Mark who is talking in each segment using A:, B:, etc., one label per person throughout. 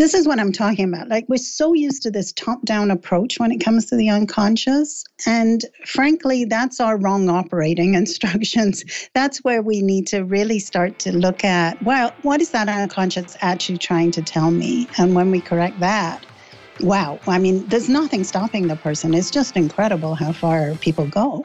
A: This is what I'm talking about. Like, we're so used to this top down approach when it comes to the unconscious. And frankly, that's our wrong operating instructions. That's where we need to really start to look at well, what is that unconscious actually trying to tell me? And when we correct that, wow, I mean, there's nothing stopping the person. It's just incredible how far people go.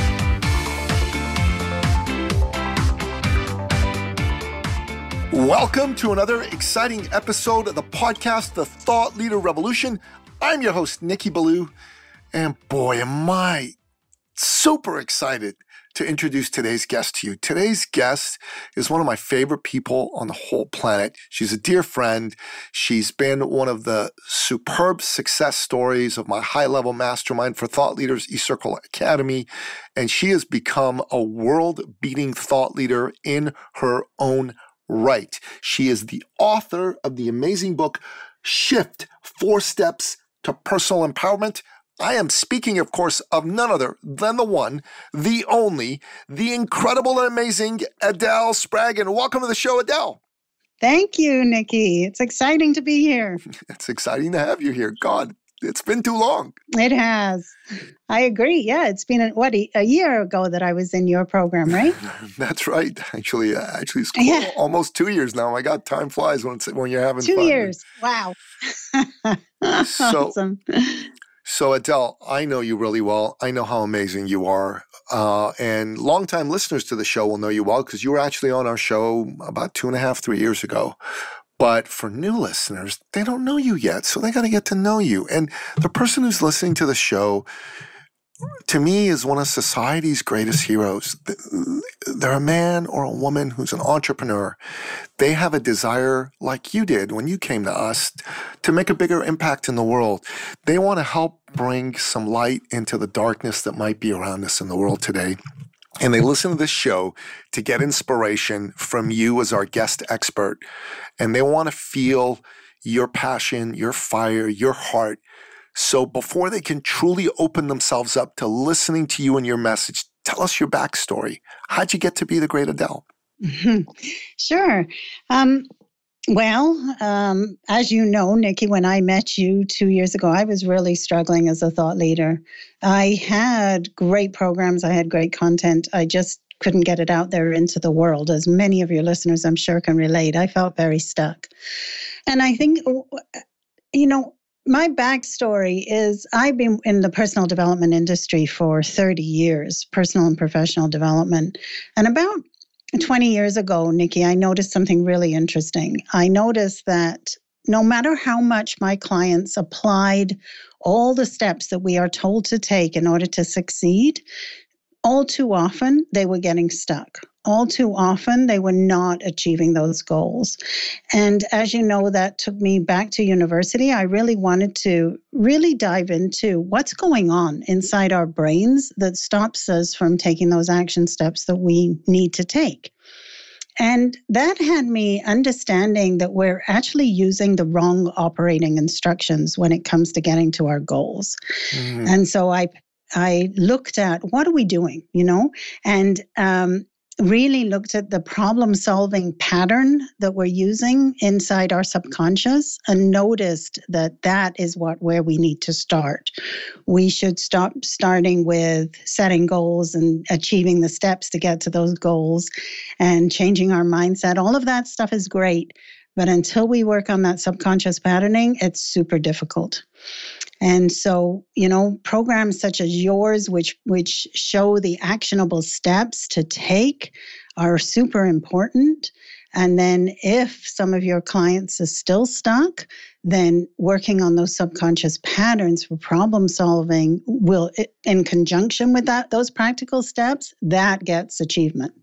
B: Welcome to another exciting episode of the podcast, The Thought Leader Revolution. I'm your host, Nikki Billou, and boy, am I super excited to introduce today's guest to you. Today's guest is one of my favorite people on the whole planet. She's a dear friend. She's been one of the superb success stories of my high level mastermind for thought leaders, eCircle Academy. And she has become a world beating thought leader in her own right. She is the author of the amazing book, Shift Four Steps to Personal Empowerment. I am speaking, of course, of none other than the one, the only, the incredible and amazing Adele Spraggon. Welcome to the show, Adele.
A: Thank you, Nikki. It's exciting to be here.
B: it's exciting to have you here. God, it's been too long.
A: It has. I agree. Yeah, it's been a, what a year ago that I was in your program, right?
B: That's right. Actually, uh, actually, it's yeah. almost two years now. My God, time flies when when you're having
A: two
B: fun.
A: years. Wow.
B: so, awesome. So Adele, I know you really well. I know how amazing you are, uh, and longtime listeners to the show will know you well because you were actually on our show about two and a half, three years ago. But for new listeners, they don't know you yet. So they got to get to know you. And the person who's listening to the show, to me, is one of society's greatest heroes. They're a man or a woman who's an entrepreneur. They have a desire, like you did when you came to us, to make a bigger impact in the world. They want to help bring some light into the darkness that might be around us in the world today and they listen to this show to get inspiration from you as our guest expert. And they want to feel your passion, your fire, your heart. So before they can truly open themselves up to listening to you and your message, tell us your backstory. How'd you get to be the great Adele?
A: Sure. Um, well, um, as you know, Nikki, when I met you two years ago, I was really struggling as a thought leader. I had great programs, I had great content. I just couldn't get it out there into the world. As many of your listeners, I'm sure, can relate. I felt very stuck. And I think, you know, my backstory is I've been in the personal development industry for 30 years, personal and professional development. And about 20 years ago, Nikki, I noticed something really interesting. I noticed that no matter how much my clients applied all the steps that we are told to take in order to succeed, all too often they were getting stuck all too often they were not achieving those goals. And as you know, that took me back to university. I really wanted to really dive into what's going on inside our brains that stops us from taking those action steps that we need to take. And that had me understanding that we're actually using the wrong operating instructions when it comes to getting to our goals. Mm. And so I I looked at what are we doing, you know, and um, really looked at the problem solving pattern that we're using inside our subconscious and noticed that that is what where we need to start. We should stop starting with setting goals and achieving the steps to get to those goals and changing our mindset. All of that stuff is great but until we work on that subconscious patterning it's super difficult and so, you know, programs such as yours, which which show the actionable steps to take, are super important. And then, if some of your clients are still stuck, then working on those subconscious patterns for problem solving will, in conjunction with that, those practical steps, that gets achievement.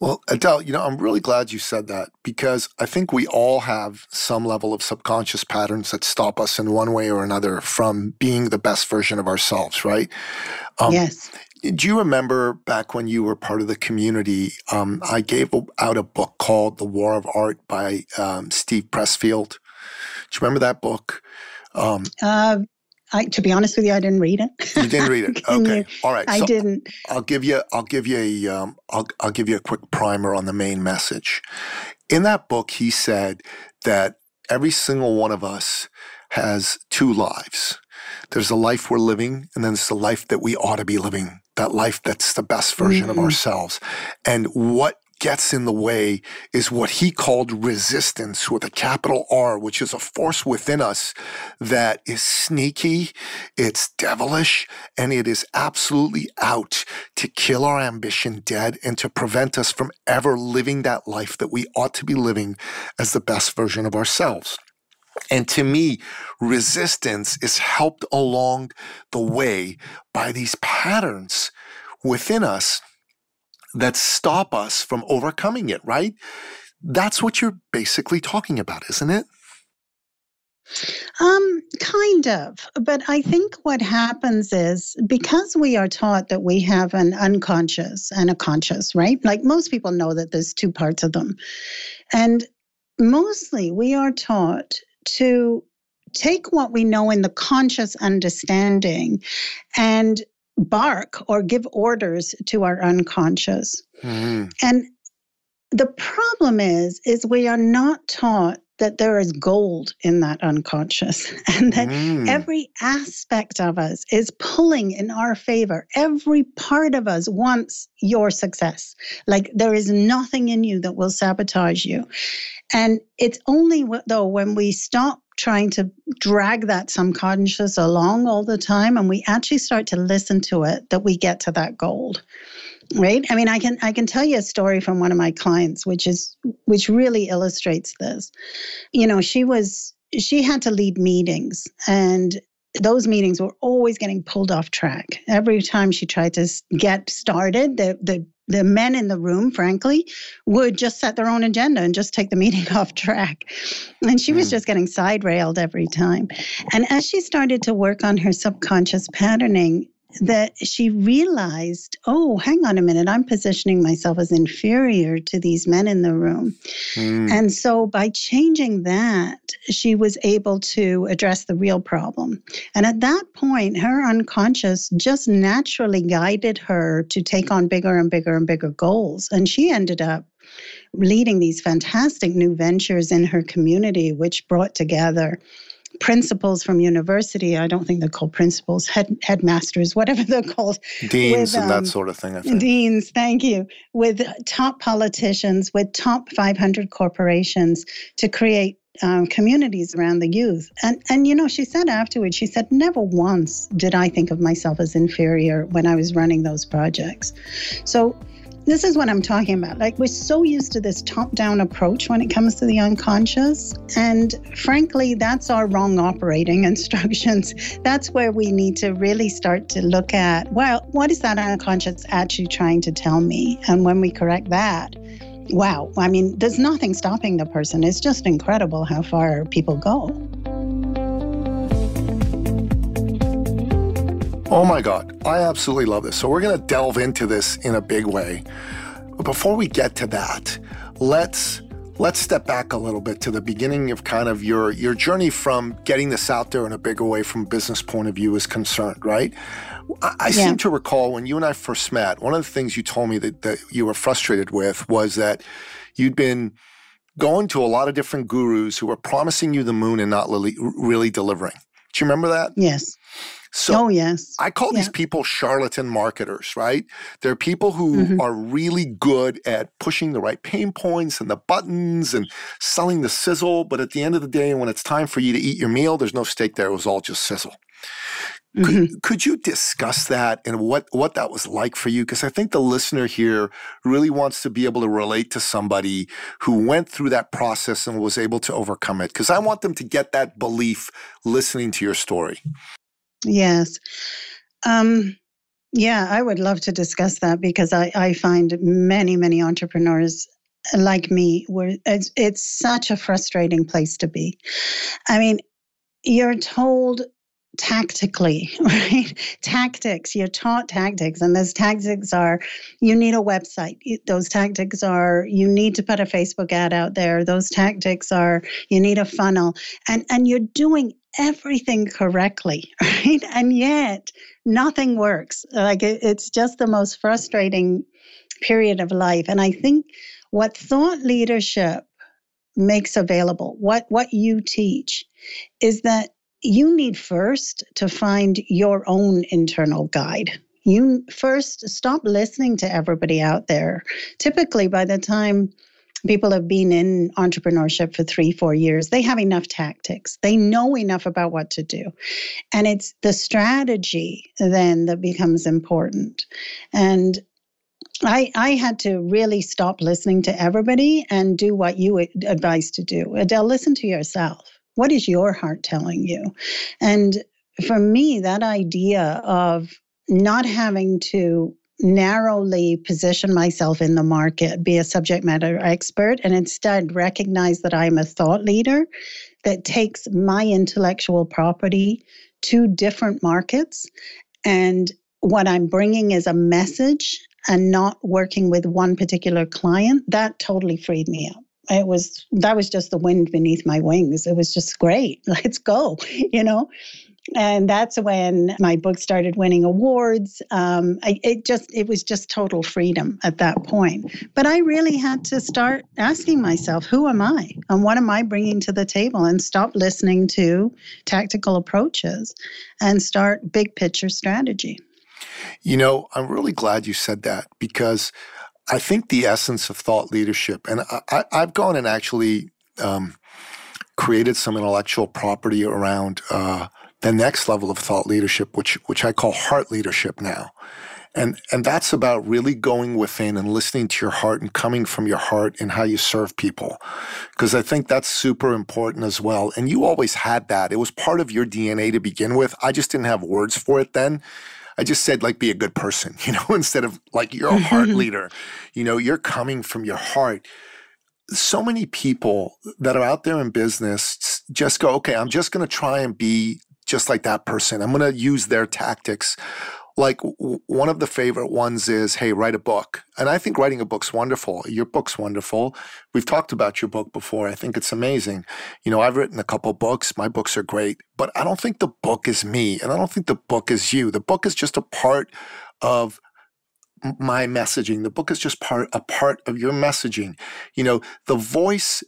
B: Well, Adele, you know, I'm really glad you said that because I think we all have some level of subconscious patterns that stop us in one way or another from being the best version of ourselves, right?
A: Um, yes.
B: Do you remember back when you were part of the community? Um, I gave out a book called The War of Art by um, Steve Pressfield. Do you remember that book?
A: Um, uh, I, to be honest with you, I didn't read it.
B: You didn't read it. okay,
A: you?
B: all right.
A: I so didn't.
B: I'll give you. I'll give you a. Um, I'll, I'll give you a quick primer on the main message. In that book, he said that every single one of us has two lives. There's the life we're living, and then there's the life that we ought to be living. That life that's the best version mm-hmm. of ourselves. And what gets in the way is what he called resistance with a capital R, which is a force within us that is sneaky, it's devilish, and it is absolutely out to kill our ambition dead and to prevent us from ever living that life that we ought to be living as the best version of ourselves. And to me, resistance is helped along the way by these patterns within us that stop us from overcoming it, right? That's what you're basically talking about, isn't it?
A: Um, kind of. But I think what happens is because we are taught that we have an unconscious and a conscious, right? Like most people know that there's two parts of them. And mostly we are taught to take what we know in the conscious understanding and bark or give orders to our unconscious. Mm. And the problem is is we are not taught that there is gold in that unconscious and that mm. every aspect of us is pulling in our favor. Every part of us wants your success. Like there is nothing in you that will sabotage you. And it's only though when we stop trying to drag that subconscious along all the time and we actually start to listen to it that we get to that gold right i mean i can i can tell you a story from one of my clients which is which really illustrates this you know she was she had to lead meetings and those meetings were always getting pulled off track. Every time she tried to get started, the, the the men in the room, frankly, would just set their own agenda and just take the meeting off track. And she was mm. just getting side railed every time. And as she started to work on her subconscious patterning, that she realized, oh, hang on a minute, I'm positioning myself as inferior to these men in the room. Mm. And so by changing that, she was able to address the real problem. And at that point, her unconscious just naturally guided her to take on bigger and bigger and bigger goals. And she ended up leading these fantastic new ventures in her community, which brought together principals from university. I don't think they're called principals, head headmasters, whatever they're called.
B: Deans with, um, and that um, sort of thing. I think.
A: Deans, thank you. With top politicians, with top 500 corporations to create um, communities around the youth. And and you know, she said afterwards, she said, never once did I think of myself as inferior when I was running those projects. So this is what I'm talking about. Like, we're so used to this top down approach when it comes to the unconscious. And frankly, that's our wrong operating instructions. That's where we need to really start to look at well, what is that unconscious actually trying to tell me? And when we correct that, wow, I mean, there's nothing stopping the person. It's just incredible how far people go.
B: Oh my God, I absolutely love this. So we're going to delve into this in a big way. But before we get to that, let's let's step back a little bit to the beginning of kind of your your journey from getting this out there in a bigger way from a business point of view is concerned, right? I, I yeah. seem to recall when you and I first met, one of the things you told me that, that you were frustrated with was that you'd been going to a lot of different gurus who were promising you the moon and not really, really delivering. Do you remember that?
A: Yes.
B: So
A: oh, yes.
B: I call yeah. these people charlatan marketers, right? They're people who mm-hmm. are really good at pushing the right pain points and the buttons and selling the sizzle. But at the end of the day, when it's time for you to eat your meal, there's no steak there. It was all just sizzle. Mm-hmm. Could, could you discuss that and what, what that was like for you? Because I think the listener here really wants to be able to relate to somebody who went through that process and was able to overcome it. Because I want them to get that belief listening to your story.
A: Yes. Um, Yeah, I would love to discuss that because I, I find many, many entrepreneurs like me where it's, it's such a frustrating place to be. I mean, you're told tactically, right? Tactics, you're taught tactics, and those tactics are you need a website. Those tactics are you need to put a Facebook ad out there. Those tactics are you need a funnel. And and you're doing everything correctly, right? And yet nothing works. Like it, it's just the most frustrating period of life. And I think what thought leadership makes available, what what you teach, is that you need first to find your own internal guide. You first stop listening to everybody out there. Typically, by the time people have been in entrepreneurship for three, four years, they have enough tactics. They know enough about what to do. And it's the strategy then that becomes important. And I, I had to really stop listening to everybody and do what you advise to do. Adele, listen to yourself. What is your heart telling you? And for me, that idea of not having to narrowly position myself in the market, be a subject matter expert, and instead recognize that I'm a thought leader that takes my intellectual property to different markets. And what I'm bringing is a message and not working with one particular client, that totally freed me up. It was that was just the wind beneath my wings. It was just great. Let's go, you know. And that's when my book started winning awards. Um, I, it just it was just total freedom at that point. But I really had to start asking myself, who am I, and what am I bringing to the table, and stop listening to tactical approaches, and start big picture strategy.
B: You know, I'm really glad you said that because I think the essence of thought leadership, and I, have gone and actually um, created some intellectual property around uh, the next level of thought leadership, which which I call heart leadership now. And, and that's about really going within and listening to your heart and coming from your heart in how you serve people. Because I think that's super important as well. And you always had that. It was part of your DNA to begin with. I just didn't have words for it then. I just said like be a good person, you know, instead of like you're a mm-hmm. heart leader. You know, you're coming from your heart. So many people that are out there in business just go, okay, I'm just going to try and be just like that person. I'm going to use their tactics like w- one of the favorite ones is hey write a book. And i think writing a book's wonderful. Your book's wonderful. We've talked about your book before. I think it's amazing. You know i've written a couple books. My books are great. But i don't think the book is me. And i don't think the book is you. The book is just a part of my messaging. The book is just part a part of your messaging. You know the voice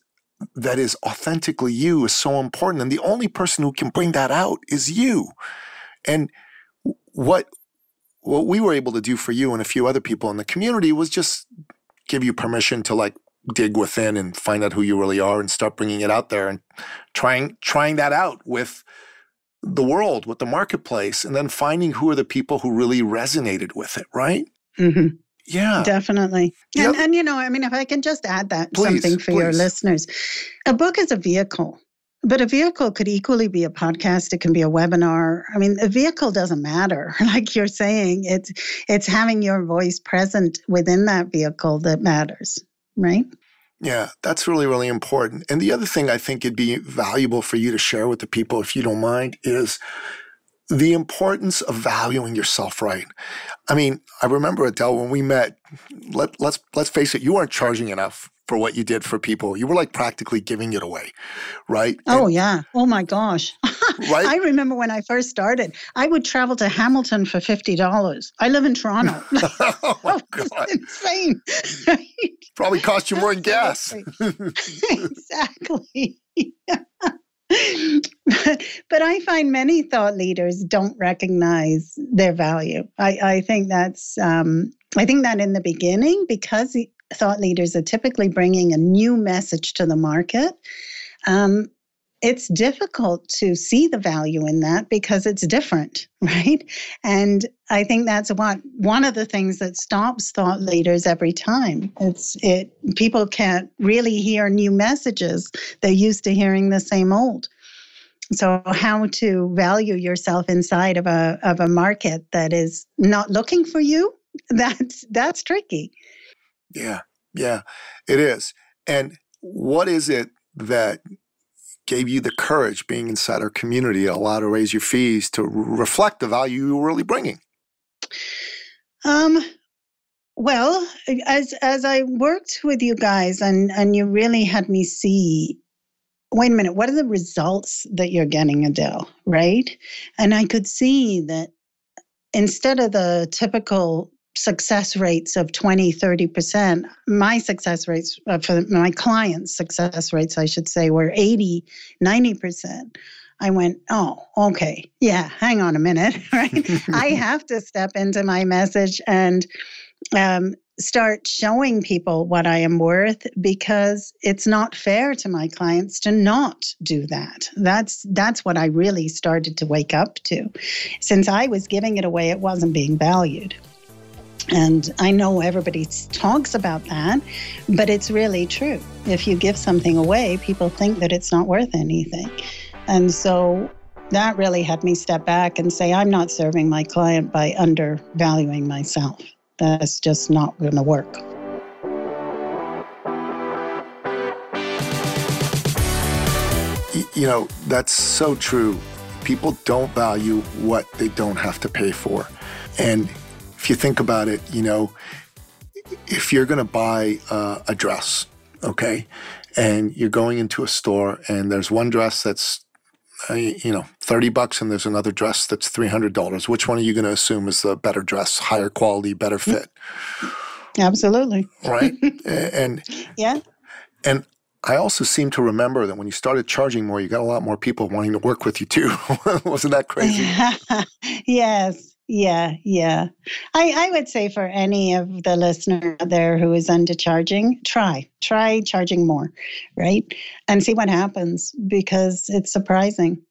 B: that is authentically you is so important. And the only person who can bring that out is you. And what what we were able to do for you and a few other people in the community was just give you permission to like dig within and find out who you really are and start bringing it out there and trying trying that out with the world with the marketplace and then finding who are the people who really resonated with it right
A: mm-hmm.
B: yeah
A: definitely yep. and, and you know i mean if i can just add that please, something for please. your listeners a book is a vehicle but a vehicle could equally be a podcast. It can be a webinar. I mean, a vehicle doesn't matter. Like you're saying, it's it's having your voice present within that vehicle that matters, right?
B: Yeah, that's really, really important. And the other thing I think it'd be valuable for you to share with the people, if you don't mind, is the importance of valuing yourself right. I mean, I remember Adele when we met. Let let's let's face it, you weren't charging enough for what you did for people. You were like practically giving it away, right?
A: Oh and, yeah. Oh my gosh. right. I remember when I first started, I would travel to Hamilton for fifty dollars. I live in Toronto. oh my god. insane.
B: Probably cost you more than gas.
A: exactly. but, but I find many thought leaders don't recognize their value. I, I think that's um, I think that in the beginning, because thought leaders are typically bringing a new message to the market, um, it's difficult to see the value in that because it's different, right? And I think that's what one of the things that stops thought leaders every time. It's it people can't really hear new messages. They're used to hearing the same old. So how to value yourself inside of a of a market that is not looking for you, that's that's tricky.
B: Yeah. Yeah. It is. And what is it that gave you the courage being inside our community allow to raise your fees to reflect the value you were really bringing?
A: Um, well, as as I worked with you guys and and you really had me see wait a minute, what are the results that you're getting, Adele, right? And I could see that instead of the typical success rates of 20, 30%, my success rates uh, for my clients' success rates, I should say, were 80, 90%. I went, oh, okay. Yeah, hang on a minute, right? I have to step into my message and um, start showing people what I am worth because it's not fair to my clients to not do that. That's that's what I really started to wake up to. Since I was giving it away, it wasn't being valued. And I know everybody talks about that, but it's really true. If you give something away, people think that it's not worth anything. And so that really had me step back and say, I'm not serving my client by undervaluing myself. That's just not going to work.
B: You know, that's so true. People don't value what they don't have to pay for. And if you think about it, you know, if you're going to buy uh, a dress, okay, and you're going into a store and there's one dress that's uh, you know, 30 bucks and there's another dress that's $300. Which one are you going to assume is the better dress, higher quality, better mm. fit?
A: Absolutely.
B: Right? and
A: yeah.
B: And I also seem to remember that when you started charging more, you got a lot more people wanting to work with you too. Wasn't that crazy?
A: yes. Yeah, yeah. I, I would say for any of the listener there who is undercharging, try, try charging more, right? And see what happens because it's surprising.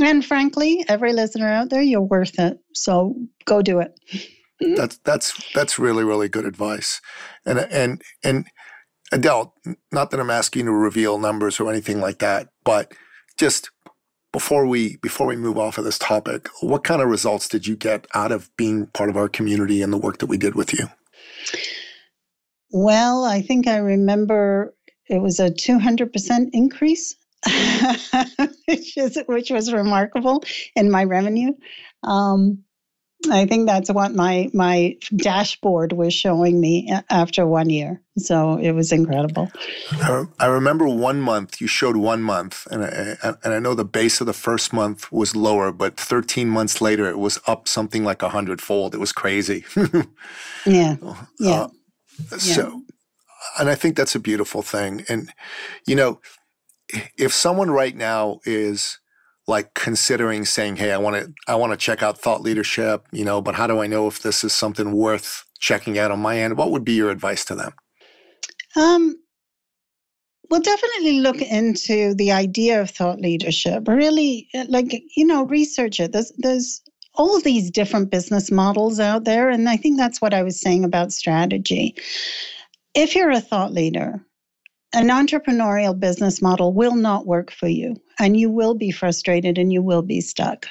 A: And frankly, every listener out there, you're worth it. So go do it.
B: that's that's that's really really good advice. And and and Adele, not that I'm asking you to reveal numbers or anything like that, but just before we before we move off of this topic, what kind of results did you get out of being part of our community and the work that we did with you?
A: Well, I think I remember it was a 200% increase, which, is, which was remarkable in my revenue. Um, I think that's what my my dashboard was showing me after one year. So it was incredible.
B: I remember one month you showed one month, and I, and I know the base of the first month was lower, but 13 months later it was up something like a hundredfold. It was crazy.
A: yeah, yeah.
B: Uh, so, yeah. and I think that's a beautiful thing. And you know, if someone right now is like considering saying, "Hey, I want to I want to check out thought leadership," you know, but how do I know if this is something worth checking out on my end? What would be your advice to them?
A: Um well, definitely look into the idea of thought leadership. Really, uh, like you know, research it. There's there's all of these different business models out there, and I think that's what I was saying about strategy. If you're a thought leader, an entrepreneurial business model will not work for you, and you will be frustrated and you will be stuck.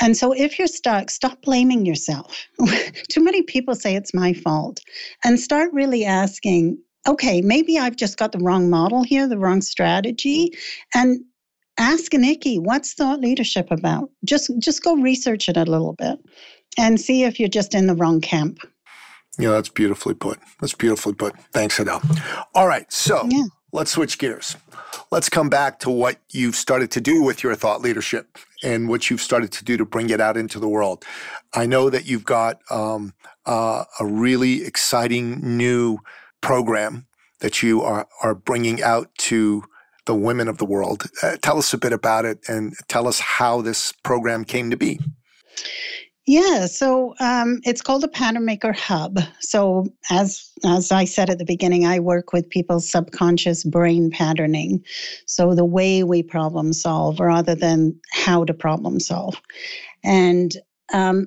A: And so, if you're stuck, stop blaming yourself. Too many people say it's my fault, and start really asking, okay, maybe I've just got the wrong model here, the wrong strategy, and ask Nikki, what's thought leadership about? Just just go research it a little bit and see if you're just in the wrong camp.
B: Yeah, that's beautifully put. That's beautifully put. Thanks, Adele. All right, so yeah. let's switch gears. Let's come back to what you've started to do with your thought leadership and what you've started to do to bring it out into the world. I know that you've got um, uh, a really exciting new program that you are are bringing out to the women of the world. Uh, tell us a bit about it and tell us how this program came to be.
A: Yeah, so um, it's called a pattern maker hub. So as as I said at the beginning, I work with people's subconscious brain patterning. So the way we problem solve rather than how to problem solve. And um,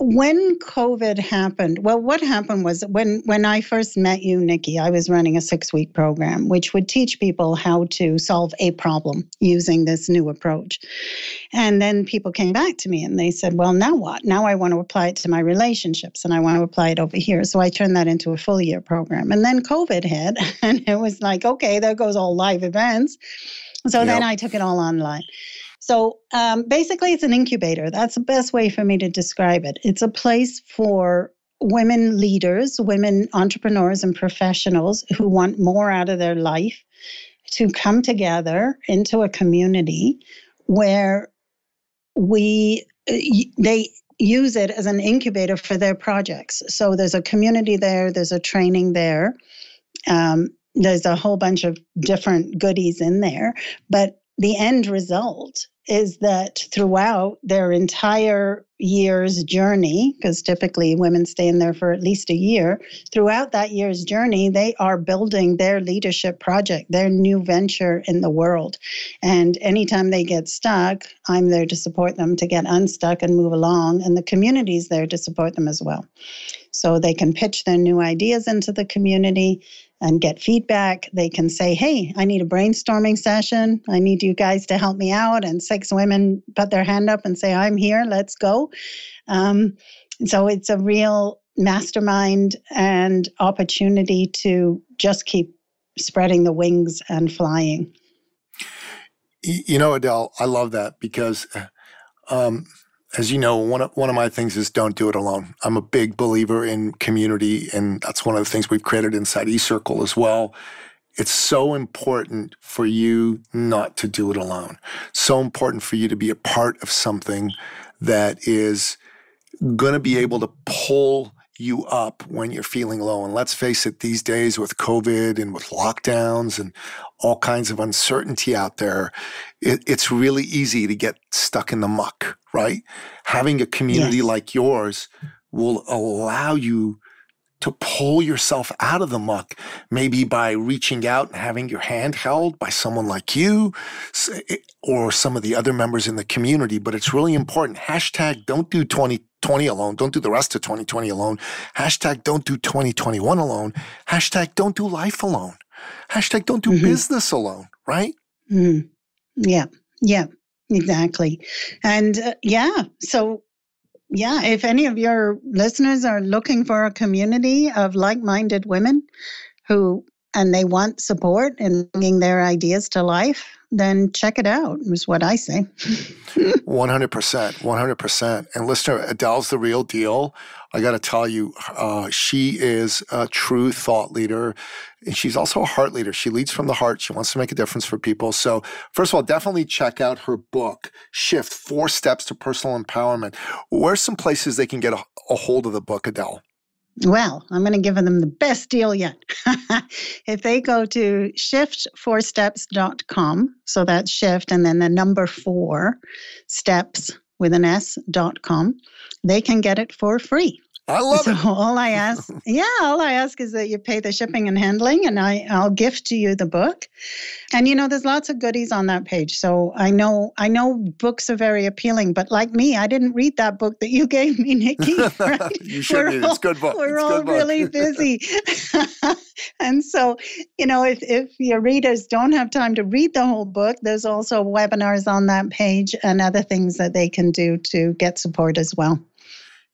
A: when COVID happened, well, what happened was when when I first met you, Nikki, I was running a six week program which would teach people how to solve a problem using this new approach. And then people came back to me and they said, "Well, now what? Now I want to apply it to my relationships and I want to apply it over here." So I turned that into a full year program. And then COVID hit, and it was like, "Okay, there goes all live events." So yep. then I took it all online. So um, basically, it's an incubator. That's the best way for me to describe it. It's a place for women leaders, women entrepreneurs, and professionals who want more out of their life to come together into a community where we uh, they use it as an incubator for their projects. So there's a community there, there's a training there. Um, there's a whole bunch of different goodies in there, but the end result is that throughout their entire year's journey, because typically women stay in there for at least a year, throughout that year's journey, they are building their leadership project, their new venture in the world. And anytime they get stuck, I'm there to support them to get unstuck and move along, and the community's there to support them as well. So they can pitch their new ideas into the community and get feedback. They can say, Hey, I need a brainstorming session. I need you guys to help me out. And six women put their hand up and say, I'm here, let's go. Um, so it's a real mastermind and opportunity to just keep spreading the wings and flying.
B: You know, Adele, I love that because um, as you know, one of, one of my things is don't do it alone. I'm a big believer in community, and that's one of the things we've created inside eCircle as well. It's so important for you not to do it alone. So important for you to be a part of something that is going to be able to pull you up when you're feeling low. And let's face it, these days with COVID and with lockdowns and all kinds of uncertainty out there, it, it's really easy to get stuck in the muck, right? Having a community yes. like yours will allow you to pull yourself out of the muck, maybe by reaching out and having your hand held by someone like you or some of the other members in the community. But it's really important. Hashtag don't do 2020 alone. Don't do the rest of 2020 alone. Hashtag don't do 2021 alone. Hashtag don't do life alone. Hashtag don't do mm-hmm. business alone, right?
A: Mm. Yeah, yeah, exactly. And uh, yeah, so yeah, if any of your listeners are looking for a community of like minded women who and they want support in bringing their ideas to life, then check it out, is what I say.
B: 100%. 100%. And listener, Adele's the real deal. I got to tell you, uh, she is a true thought leader. And she's also a heart leader. She leads from the heart. She wants to make a difference for people. So, first of all, definitely check out her book, Shift Four Steps to Personal Empowerment. Where's some places they can get a, a hold of the book, Adele?
A: Well, I'm going to give them the best deal yet. if they go to shift4steps.com, so that's shift and then the number four steps with an S.com, they can get it for free.
B: I love
A: so
B: it.
A: all I ask, yeah, all I ask is that you pay the shipping and handling, and I I'll gift to you the book. And you know, there's lots of goodies on that page. So I know I know books are very appealing, but like me, I didn't read that book that you gave me, Nikki.
B: Right? you should read it. It's good book.
A: We're
B: it's
A: all really busy, and so you know, if if your readers don't have time to read the whole book, there's also webinars on that page and other things that they can do to get support as well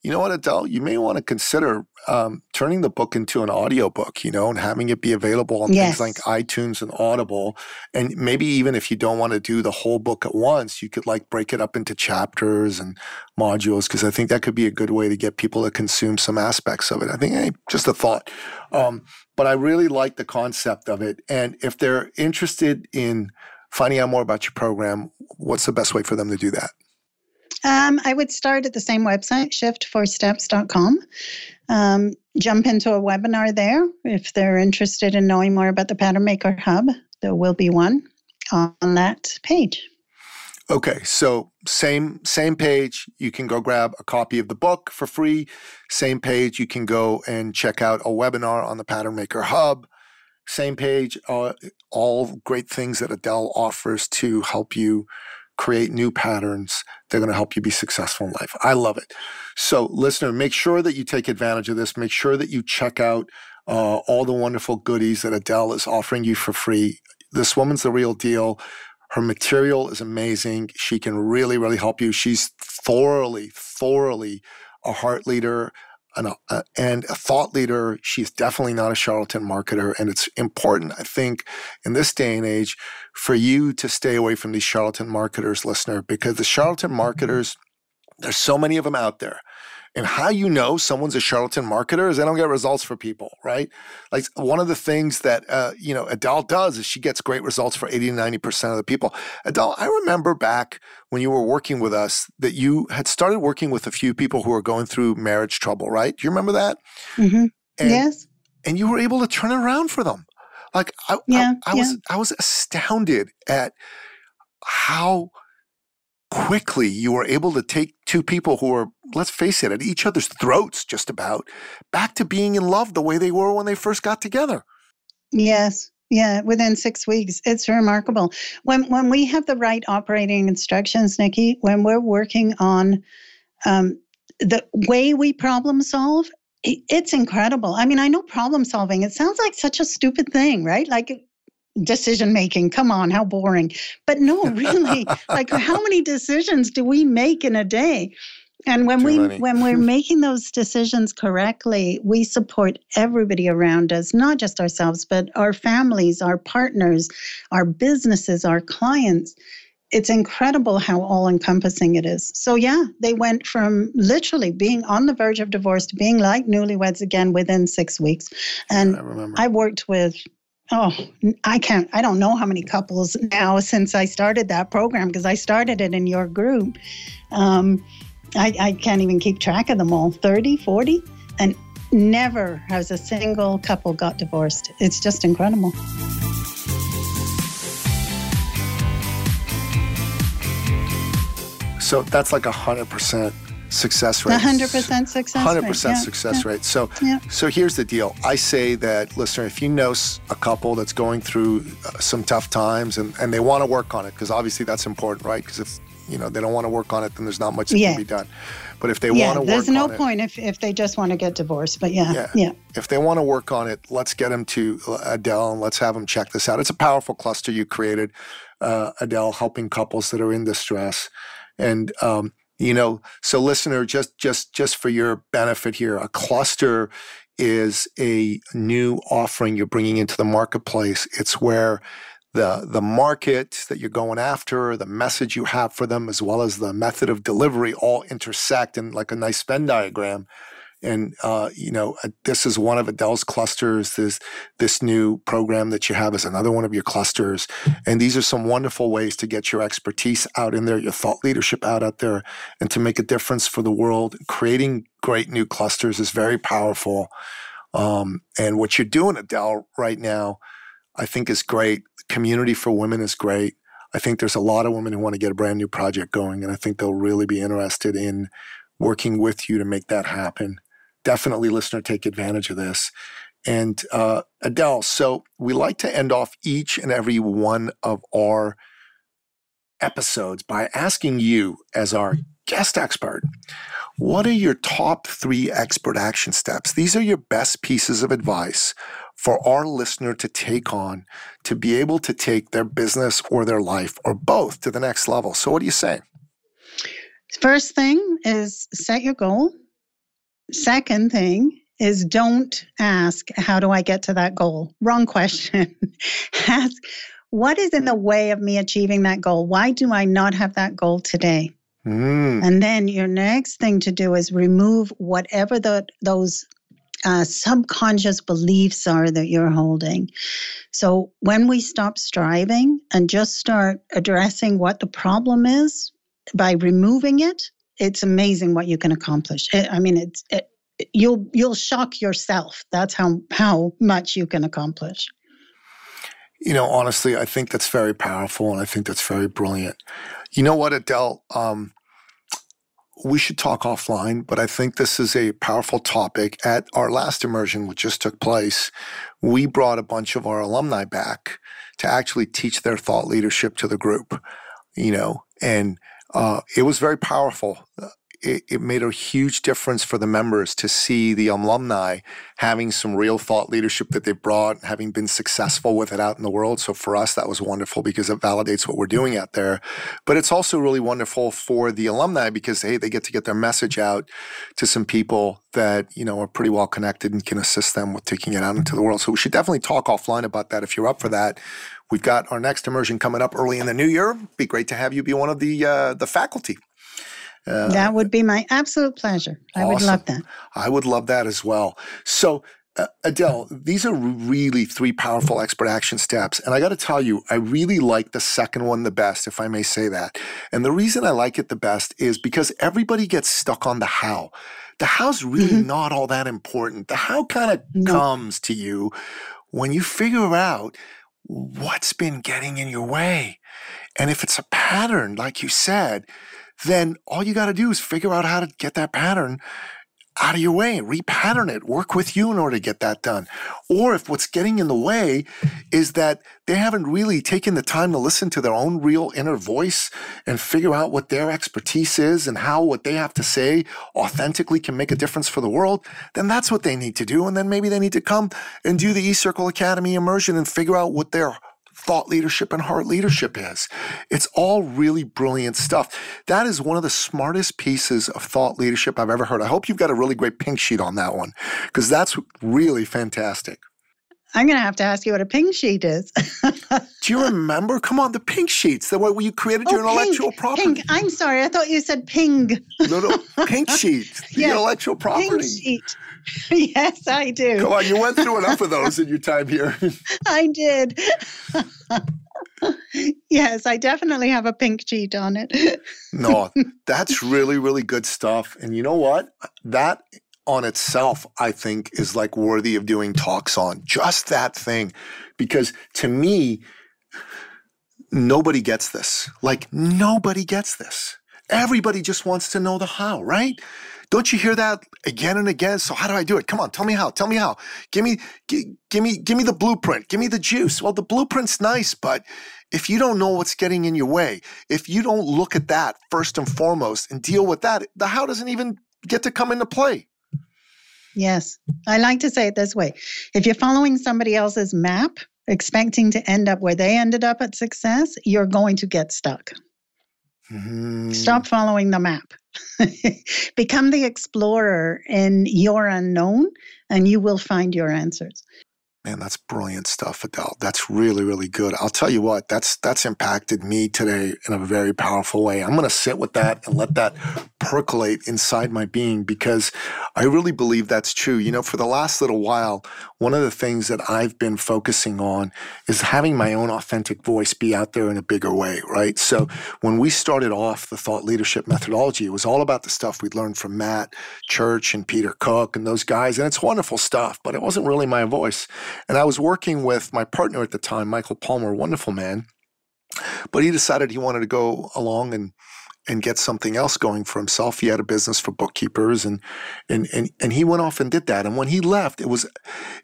B: you know what, Adele, you may want to consider um, turning the book into an audiobook, you know, and having it be available on yes. things like iTunes and Audible. And maybe even if you don't want to do the whole book at once, you could like break it up into chapters and modules, because I think that could be a good way to get people to consume some aspects of it. I think, hey, just a thought. Um, but I really like the concept of it. And if they're interested in finding out more about your program, what's the best way for them to do that?
A: Um, I would start at the same website, shift4steps.com. Um, jump into a webinar there. If they're interested in knowing more about the Pattern Maker Hub, there will be one on that page.
B: Okay, so same same page, you can go grab a copy of the book for free. Same page, you can go and check out a webinar on the Pattern Maker Hub. Same page, uh, all great things that Adele offers to help you create new patterns that are going to help you be successful in life. I love it. So, listener, make sure that you take advantage of this. Make sure that you check out uh, all the wonderful goodies that Adele is offering you for free. This woman's the real deal. Her material is amazing. She can really, really help you. She's thoroughly, thoroughly a heart leader and a, uh, a, and a thought leader. She's definitely not a charlatan marketer. And it's important, I think, in this day and age, for you to stay away from these charlatan marketers, listener, because the charlatan mm-hmm. marketers, there's so many of them out there. And how you know someone's a charlatan marketer is they don't get results for people, right? Like one of the things that uh, you know Adele does is she gets great results for 80 to 90% of the people. Adele, I remember back when you were working with us that you had started working with a few people who were going through marriage trouble, right? Do you remember that?
A: Mm-hmm.
B: And,
A: yes.
B: And you were able to turn it around for them. Like I, yeah, I, I yeah. was I was astounded at how quickly you were able to take two people who were, let's face it, at each other's throats just about, back to being in love the way they were when they first got together.
A: Yes. Yeah, within six weeks. It's remarkable. When when we have the right operating instructions, Nikki, when we're working on um, the way we problem solve, it's incredible. I mean, I know problem solving, it sounds like such a stupid thing, right? Like decision making. Come on, how boring. But no, really, like how many decisions do we make in a day? And when Too we many. when we're making those decisions correctly, we support everybody around us, not just ourselves, but our families, our partners, our businesses, our clients. It's incredible how all encompassing it is. So, yeah, they went from literally being on the verge of divorce to being like newlyweds again within six weeks. And I, I worked with Oh, I can't, I don't know how many couples now since I started that program because I started it in your group. Um, I, I can't even keep track of them all 30, 40, and never has a single couple got divorced. It's just incredible.
B: So that's like a hundred percent success rate.
A: 100% success
B: 100% rate. Yeah, success yeah. rate. So, yeah. so here's the deal. I say that, listener, if you know a couple that's going through uh, some tough times and, and they want to work on it, because obviously that's important, right? Because if you know they don't want to work on it, then there's not much that can be done. But if they want to work on
A: there's no
B: point
A: if, if they just want to get divorced. But yeah, yeah, yeah.
B: If they want to work on it, let's get them to uh, Adele and let's have them check this out. It's a powerful cluster you created, uh, Adele, helping couples that are in distress. And um, you know so listener just just just for your benefit here a cluster is a new offering you're bringing into the marketplace. It's where the the market that you're going after the message you have for them as well as the method of delivery all intersect in like a nice venn diagram and uh, you know uh, this is one of Adele's clusters. This this new program that you have is another one of your clusters, and these are some wonderful ways to get your expertise out in there, your thought leadership out out there, and to make a difference for the world. Creating great new clusters is very powerful, um, and what you're doing, Adele, right now, I think is great. Community for women is great. I think there's a lot of women who want to get a brand new project going, and I think they'll really be interested in working with you to make that happen definitely, listener, take advantage of this. And uh, Adele, so we like to end off each and every one of our episodes by asking you, as our guest expert, what are your top three expert action steps? These are your best pieces of advice for our listener to take on to be able to take their business or their life or both to the next level. So, what do you say?
A: First thing is set your goal Second thing is don't ask, how do I get to that goal? Wrong question. ask, what is in the way of me achieving that goal? Why do I not have that goal today? Mm. And then your next thing to do is remove whatever the, those uh, subconscious beliefs are that you're holding. So when we stop striving and just start addressing what the problem is by removing it, it's amazing what you can accomplish. It, I mean, it's it, you'll you'll shock yourself. That's how how much you can accomplish.
B: You know, honestly, I think that's very powerful, and I think that's very brilliant. You know what, Adele? Um, we should talk offline, but I think this is a powerful topic. At our last immersion, which just took place, we brought a bunch of our alumni back to actually teach their thought leadership to the group you know, And uh, it was very powerful it, it, made a huge difference for the members to see the alumni having some real thought leadership that they brought, having been successful with it out in the world. So for us, that was wonderful because it validates what we're doing out there. But it's also really wonderful for the alumni because hey, they get to get their message out to some people that you know are pretty well connected and can assist them with taking it out into the world. So we should definitely talk offline about that if you're up for that. We've got our next immersion coming up early in the new year. Be great to have you be one of the uh, the faculty.
A: Uh, that would be my absolute pleasure. I awesome. would love that.
B: I would love that as well. So, uh, Adele, these are really three powerful expert action steps. And I got to tell you, I really like the second one the best, if I may say that. And the reason I like it the best is because everybody gets stuck on the how. The how's really mm-hmm. not all that important. The how kind of no. comes to you when you figure out what's been getting in your way. And if it's a pattern, like you said, then all you got to do is figure out how to get that pattern out of your way, repattern it, work with you in order to get that done. Or if what's getting in the way is that they haven't really taken the time to listen to their own real inner voice and figure out what their expertise is and how what they have to say authentically can make a difference for the world, then that's what they need to do. And then maybe they need to come and do the eCircle Academy immersion and figure out what their thought leadership and heart leadership is. It's all really brilliant stuff. That is one of the smartest pieces of thought leadership I've ever heard. I hope you've got a really great pink sheet on that one because that's really fantastic.
A: I'm going to have to ask you what a pink sheet is.
B: Do you remember? Come on, the pink sheets, the way you created oh, your intellectual pink, property.
A: Pink. I'm sorry, I thought you said ping.
B: No, no, pink sheet, the yes, intellectual property. Pink sheet.
A: yes, I do.
B: Come on, you went through enough of those in your time here.
A: I did. yes, I definitely have a pink cheat on it.
B: no, that's really, really good stuff. And you know what? That on itself, I think, is like worthy of doing talks on. Just that thing. Because to me, nobody gets this. Like, nobody gets this. Everybody just wants to know the how, right? Don't you hear that again and again? So how do I do it? Come on, tell me how. Tell me how. Give me, give, give me, give me the blueprint. Give me the juice. Well, the blueprint's nice, but if you don't know what's getting in your way, if you don't look at that first and foremost and deal with that, the how doesn't even get to come into play.
A: Yes. I like to say it this way if you're following somebody else's map, expecting to end up where they ended up at success, you're going to get stuck. Mm-hmm. Stop following the map. Become the explorer in your unknown, and you will find your answers.
B: Man, that's brilliant stuff, Adele. That's really, really good. I'll tell you what, that's that's impacted me today in a very powerful way. I'm gonna sit with that and let that percolate inside my being because I really believe that's true. You know, for the last little while, one of the things that I've been focusing on is having my own authentic voice be out there in a bigger way, right? So when we started off the thought leadership methodology, it was all about the stuff we'd learned from Matt Church and Peter Cook and those guys, and it's wonderful stuff, but it wasn't really my voice. And I was working with my partner at the time, Michael Palmer, wonderful man. But he decided he wanted to go along and and get something else going for himself. He had a business for bookkeepers and and and and he went off and did that. And when he left, it was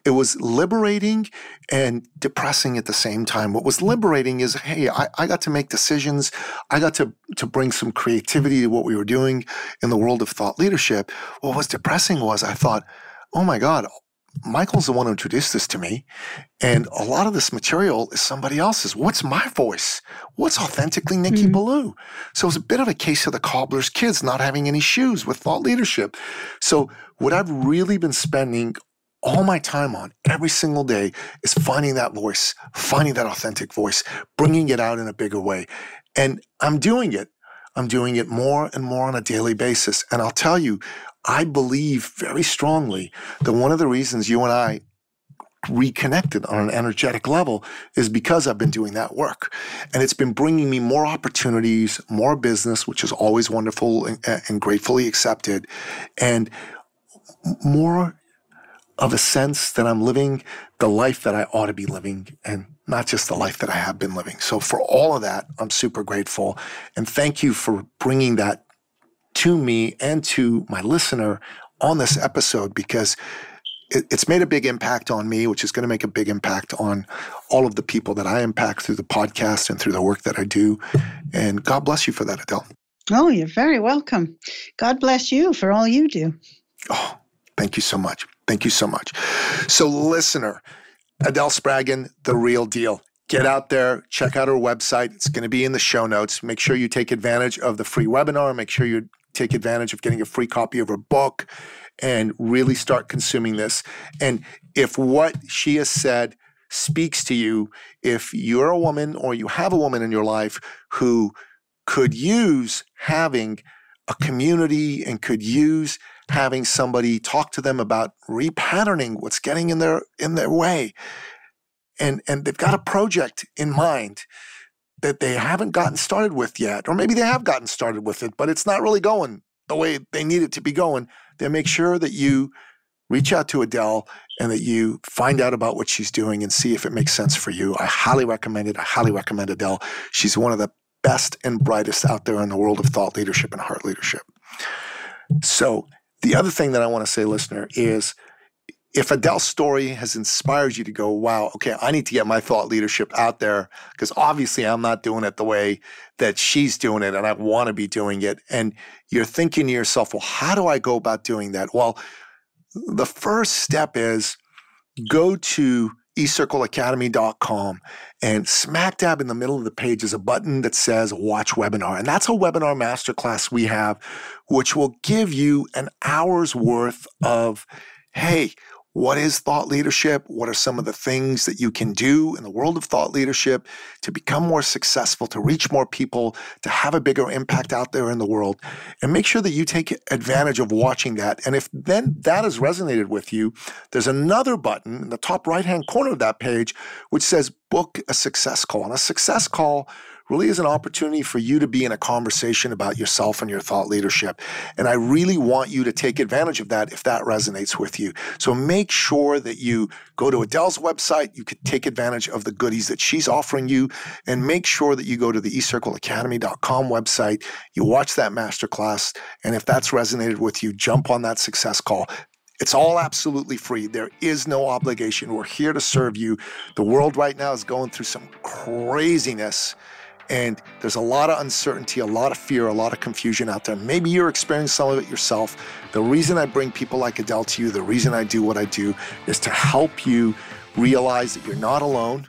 B: it was liberating and depressing at the same time. What was liberating is, hey, I, I got to make decisions. I got to to bring some creativity to what we were doing in the world of thought leadership. What was depressing was I thought, oh my God, Michael's the one who introduced this to me. And a lot of this material is somebody else's. What's my voice? What's authentically Nikki mm-hmm. Billou? So it's a bit of a case of the cobbler's kids not having any shoes with thought leadership. So what I've really been spending all my time on every single day is finding that voice, finding that authentic voice, bringing it out in a bigger way. And I'm doing it. I'm doing it more and more on a daily basis. And I'll tell you, I believe very strongly that one of the reasons you and I reconnected on an energetic level is because I've been doing that work. And it's been bringing me more opportunities, more business, which is always wonderful and, and gratefully accepted, and more of a sense that I'm living the life that I ought to be living and not just the life that I have been living. So for all of that, I'm super grateful. And thank you for bringing that to me and to my listener on this episode because it, it's made a big impact on me, which is going to make a big impact on all of the people that I impact through the podcast and through the work that I do. And God bless you for that, Adele.
A: Oh, you're very welcome. God bless you for all you do.
B: Oh, thank you so much. Thank you so much. So, listener, Adele Spraggon, the real deal. Get out there, check out her website. It's going to be in the show notes. Make sure you take advantage of the free webinar. Make sure you take advantage of getting a free copy of her book and really start consuming this. And if what she has said speaks to you, if you're a woman or you have a woman in your life who could use having a community and could use having somebody talk to them about repatterning what's getting in their in their way and and they've got a project in mind that they haven't gotten started with yet or maybe they have gotten started with it but it's not really going the way they need it to be going then make sure that you reach out to Adele and that you find out about what she's doing and see if it makes sense for you. I highly recommend it. I highly recommend Adele. She's one of the best and brightest out there in the world of thought leadership and heart leadership. So, the other thing that I want to say, listener, is if Adele's story has inspired you to go, wow, okay, I need to get my thought leadership out there because obviously I'm not doing it the way that she's doing it and I want to be doing it. And you're thinking to yourself, well, how do I go about doing that? Well, the first step is go to eCircleAcademy.com and smack dab in the middle of the page is a button that says watch webinar. And that's a webinar masterclass we have, which will give you an hour's worth of, hey, what is thought leadership? What are some of the things that you can do in the world of thought leadership to become more successful, to reach more people, to have a bigger impact out there in the world? And make sure that you take advantage of watching that. And if then that has resonated with you, there's another button in the top right hand corner of that page which says book a success call. And a success call really is an opportunity for you to be in a conversation about yourself and your thought leadership. And I really want you to take advantage of that if that resonates with you. So make sure that you go to Adele's website. You could take advantage of the goodies that she's offering you and make sure that you go to the eCircleAcademy.com website. You watch that masterclass. And if that's resonated with you, jump on that success call. It's all absolutely free. There is no obligation. We're here to serve you. The world right now is going through some craziness. And there's a lot of uncertainty, a lot of fear, a lot of confusion out there. Maybe you're experiencing some of it yourself. The reason I bring people like Adele to you, the reason I do what I do, is to help you realize that you're not alone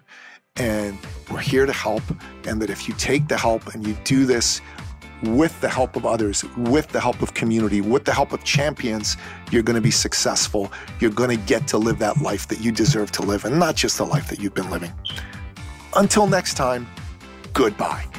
B: and we're here to help. And that if you take the help and you do this with the help of others, with the help of community, with the help of champions, you're going to be successful. You're going to get to live that life that you deserve to live and not just the life that you've been living. Until next time, Goodbye.